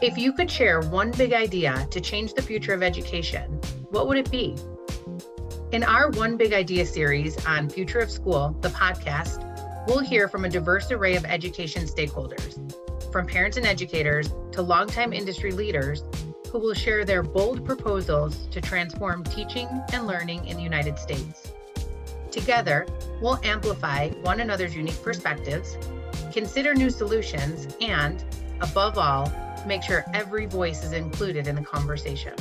If you could share one big idea to change the future of education, what would it be? In our One Big Idea series on Future of School, the podcast, we'll hear from a diverse array of education stakeholders, from parents and educators to longtime industry leaders who will share their bold proposals to transform teaching and learning in the United States. Together, we'll amplify one another's unique perspectives, consider new solutions, and, above all, make sure every voice is included in the conversation.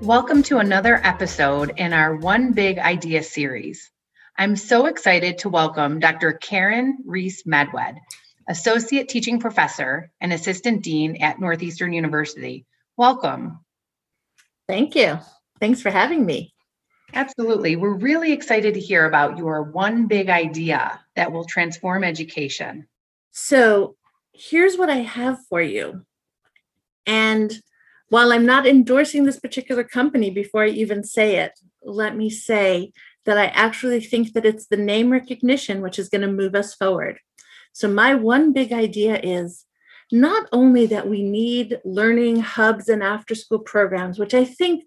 Welcome to another episode in our One Big Idea series. I'm so excited to welcome Dr. Karen Reese Medwed, Associate Teaching Professor and Assistant Dean at Northeastern University. Welcome. Thank you. Thanks for having me. Absolutely. We're really excited to hear about your one big idea that will transform education. So, here's what I have for you. And while I'm not endorsing this particular company before I even say it, let me say that I actually think that it's the name recognition which is going to move us forward. So, my one big idea is not only that we need learning hubs and after school programs, which I think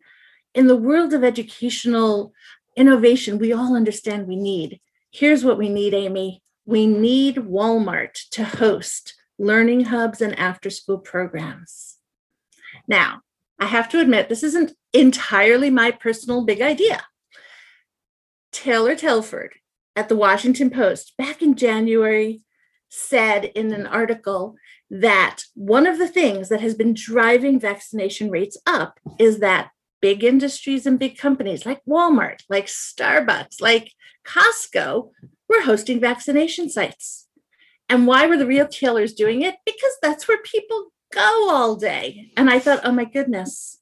in the world of educational innovation, we all understand we need. Here's what we need, Amy. We need Walmart to host learning hubs, and after school programs. Now, I have to admit, this isn't entirely my personal big idea. Taylor Telford at the Washington Post back in January said in an article that one of the things that has been driving vaccination rates up is that big industries and big companies like Walmart, like Starbucks, like Costco were hosting vaccination sites. And why were the retailers doing it? Because that's where people go all day. And I thought, oh my goodness,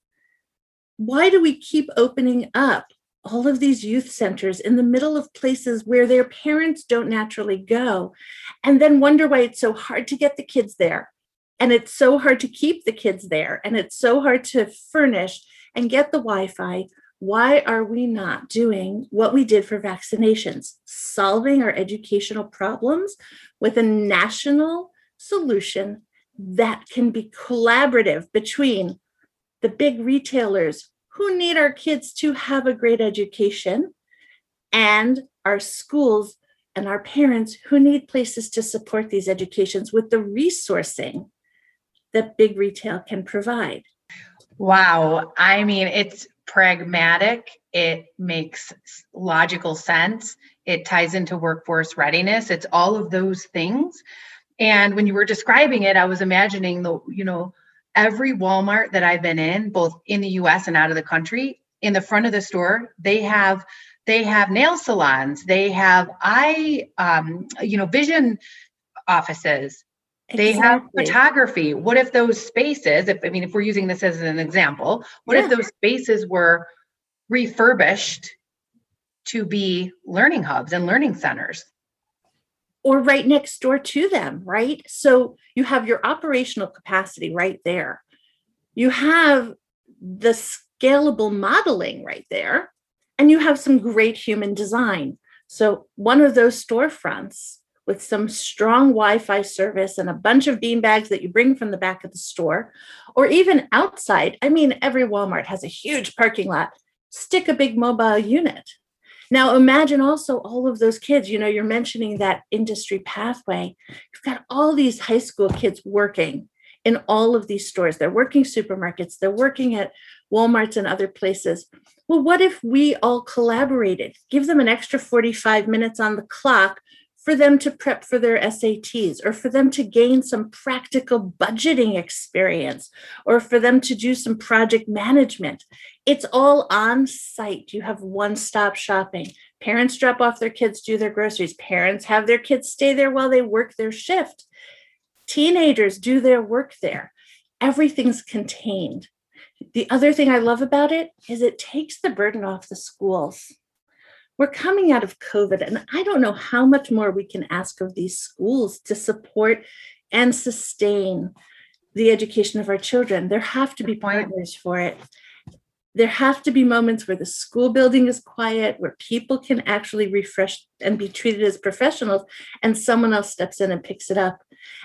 why do we keep opening up all of these youth centers in the middle of places where their parents don't naturally go and then wonder why it's so hard to get the kids there and it's so hard to keep the kids there and it's so hard to furnish and get the wi-fi why are we not doing what we did for vaccinations solving our educational problems with a national solution that can be collaborative between the big retailers who need our kids to have a great education and our schools and our parents who need places to support these educations with the resourcing that big retail can provide. Wow. I mean, it's pragmatic, it makes logical sense, it ties into workforce readiness, it's all of those things. And when you were describing it, I was imagining the, you know, every Walmart that I've been in, both in the US and out of the country, in the front of the store, they have they have nail salons, they have eye um, you know, vision offices, they have photography. What if those spaces if i mean if we're using this as an example what yeah. if those spaces were refurbished to be learning hubs and learning centers? Or right next door to them right? So you have your operational capacity right there. You have the scalable modeling right there and you have some great human design. So one of those storefronts with some strong Wi Fi service and a bunch of bean bags that you bring from the back of the store, or even outside. I mean, every Walmart has a huge parking lot. Stick a big mobile unit. Now, imagine also all of those kids. You know, you're mentioning that industry pathway. You've got all these high school kids working in all of these stores. They're working supermarkets, they're working at Walmarts and other places. Well, what if we all collaborated? Give them an extra 45 minutes on the clock for them to prep for their SATs or for them to gain some practical budgeting experience or for them to do some project management. It's all on site. You have one stop shopping. Parents drop off their kids, do their groceries. Parents have their kids stay there while they work their shift. Teenagers do their work there. Everything's contained. The other thing I love about it is it takes the burden off the schools we're coming out of COVID, and I don't know how much more we can ask of these schools to support and sustain the education of our children. There have to be partners for it. There have to be moments where the school building is quiet, where people can actually refresh and be treated as professionals, and someone else steps in and picks it up.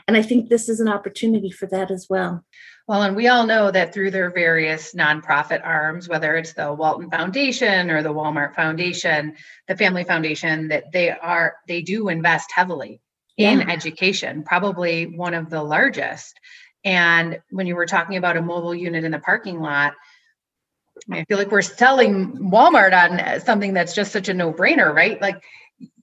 And I think this is an opportunity for that as well. Well, and we all know that through their various nonprofit arms, whether it's the Walton Foundation or the Walmart Foundation, the Family Foundation, that they are they do invest heavily in yeah. education, probably one of the largest. And when you were talking about a mobile unit in the parking lot, I feel like we're selling Walmart on something that's just such a no-brainer, right? Like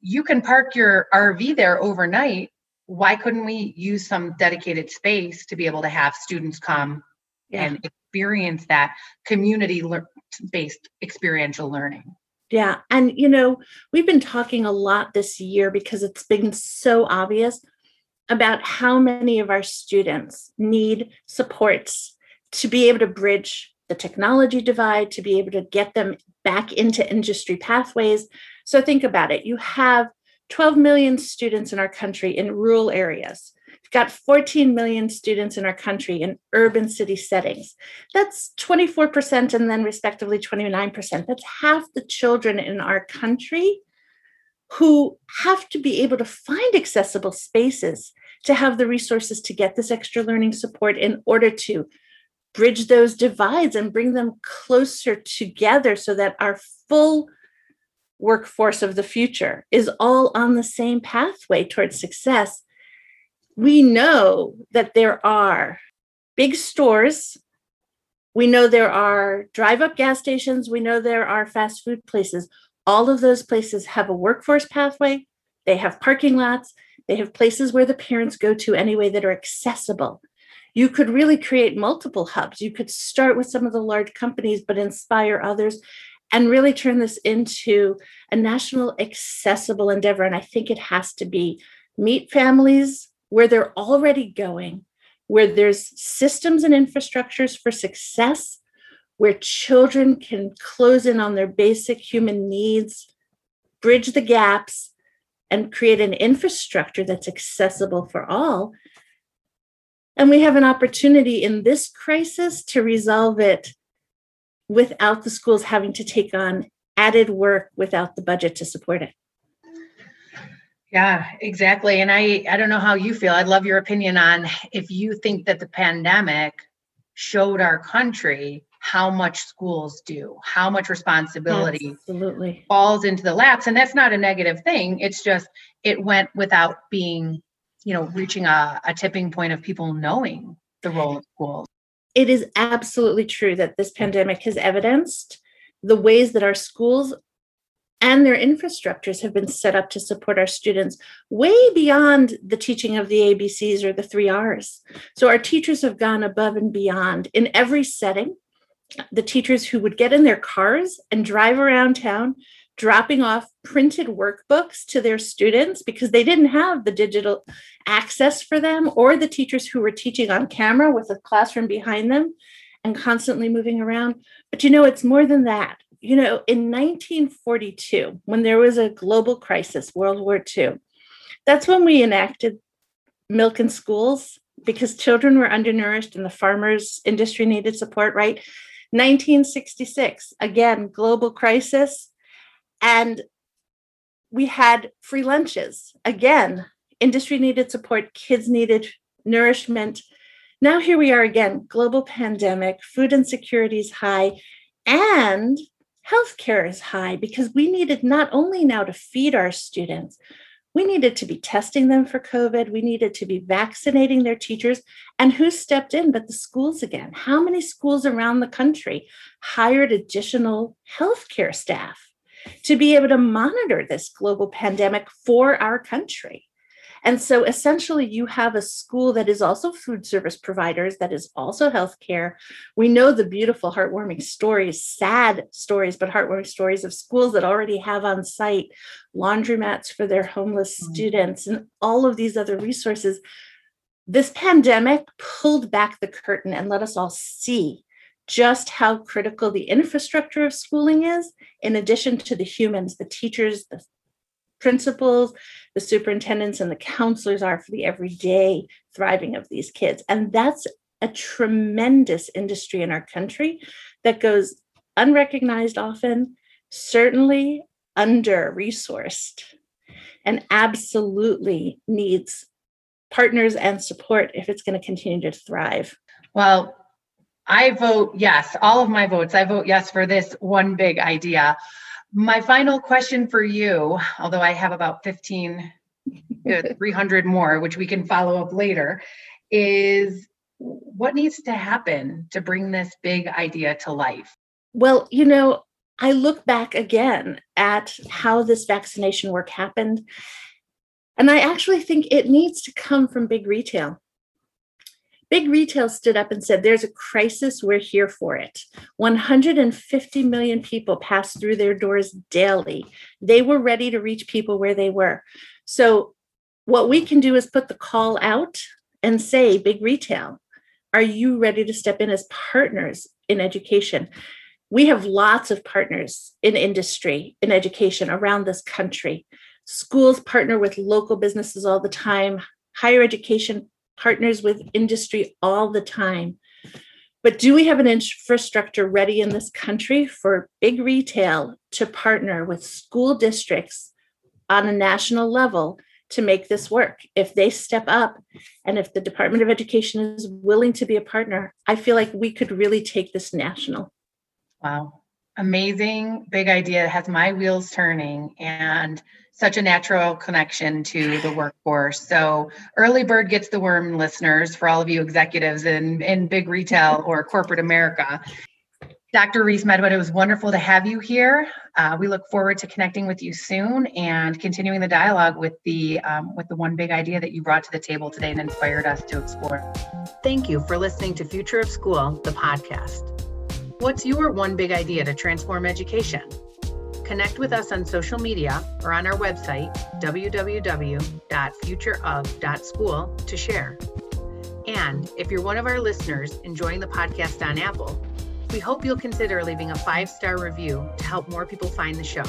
you can park your RV there overnight. Why couldn't we use some dedicated space to be able to have students come yeah. and experience that community based experiential learning? Yeah. And, you know, we've been talking a lot this year because it's been so obvious about how many of our students need supports to be able to bridge the technology divide, to be able to get them back into industry pathways. So think about it. You have 12 million students in our country in rural areas. We've got 14 million students in our country in urban city settings. That's 24% and then respectively 29%. That's half the children in our country who have to be able to find accessible spaces to have the resources to get this extra learning support in order to bridge those divides and bring them closer together so that our full workforce of the future is all on the same pathway towards success. We know that there are big stores. We know there are drive up gas stations. We know there are fast food places. All of those places have a workforce pathway. They have parking lots. They have places where the parents go to anyway that are accessible you could really create multiple hubs. You could start with some of the large companies, but inspire others and really turn this into a national accessible endeavor. And I think it has to be meet families where they're already going, where there's systems and infrastructures for success, where children can close in on their basic human needs, bridge the gaps, and create an infrastructure that's accessible for all and we have an opportunity in this crisis to resolve it without the schools having to take on added work without the budget to support it. Yeah, exactly. And I I don't know how you feel. I'd love your opinion on if you think that the pandemic showed our country how much schools do, how much responsibility Absolutely. falls into the laps. And that's not a negative thing. It's just it went without being you know reaching a, a tipping point of people knowing the role of schools it is absolutely true that this pandemic has evidenced the ways that our schools and their infrastructures have been set up to support our students way beyond the teaching of the ABCs or the three R's. So, our teachers have gone above and beyond in every setting. The teachers who would get in their cars and drive around town dropping off printed workbooks to their students because they didn't have the digital access for them, or the teachers who were teaching on camera with a classroom behind them and constantly moving around. But you know, it's more than that. You know, in 1942, when there was a global crisis, World War II, that's when we enacted milk in schools because children were undernourished and the farmers industry needed support, right? 1966, again, global crisis and we had free lunches. Again, industry needed support, kids needed nourishment. Now, here we are again global pandemic, food insecurity is high, and healthcare is high because we needed not only now to feed our students, we needed to be testing them for COVID. We needed to be vaccinating their teachers. And who stepped in but the schools again? How many schools around the country hired additional healthcare staff? To be able to monitor this global pandemic for our country. And so essentially, you have a school that is also food service providers, that is also healthcare. We know the beautiful, heartwarming stories, sad stories, but heartwarming stories of schools that already have on site laundromats for their homeless mm-hmm. students and all of these other resources. This pandemic pulled back the curtain and let us all see just how critical the infrastructure of schooling is, in addition to the humans, the teachers, the principals, the superintendents, and the counselors are for the everyday thriving of these kids. And that's a tremendous industry in our country that goes unrecognized often, certainly under resourced, and absolutely needs partners and support if it's going to continue to thrive. Well, I vote yes, all of my votes. I vote yes for this one big idea. My final question for you, although I have about 15, uh, 300 more, which we can follow up later, is what needs to happen to bring this big idea to life? Well, you know, I look back again at how this vaccination work happened, and I actually think it needs to come from big retail. Big retail stood up and said, There's a crisis, we're here for it. 150 million people pass through their doors daily. They were ready to reach people where they were. So, what we can do is put the call out and say, Big retail, are you ready to step in as partners in education? We have lots of partners in industry, in education around this country. Schools partner with local businesses all the time. Higher education partners with industry all the time. But do we have an infrastructure ready in this country for big retail to partner with school districts on a national level to make this work? If they step up and if the Department of Education is willing to be a partner, I feel like we could really take this national. Wow. Amazing big idea. It has my wheels turning. And such a natural connection to the workforce. So early bird gets the worm listeners for all of you executives in, in big retail or corporate America. Dr. Reese Medwed, it was wonderful to have you here. Uh, we look forward to connecting with you soon and continuing the dialogue with the um, with the one big idea that you brought to the table today and inspired us to explore. Thank you for listening to Future of School, the podcast. What's your one big idea to transform education? Connect with us on social media or on our website, www.futureof.school, to share. And if you're one of our listeners enjoying the podcast on Apple, we hope you'll consider leaving a five star review to help more people find the show.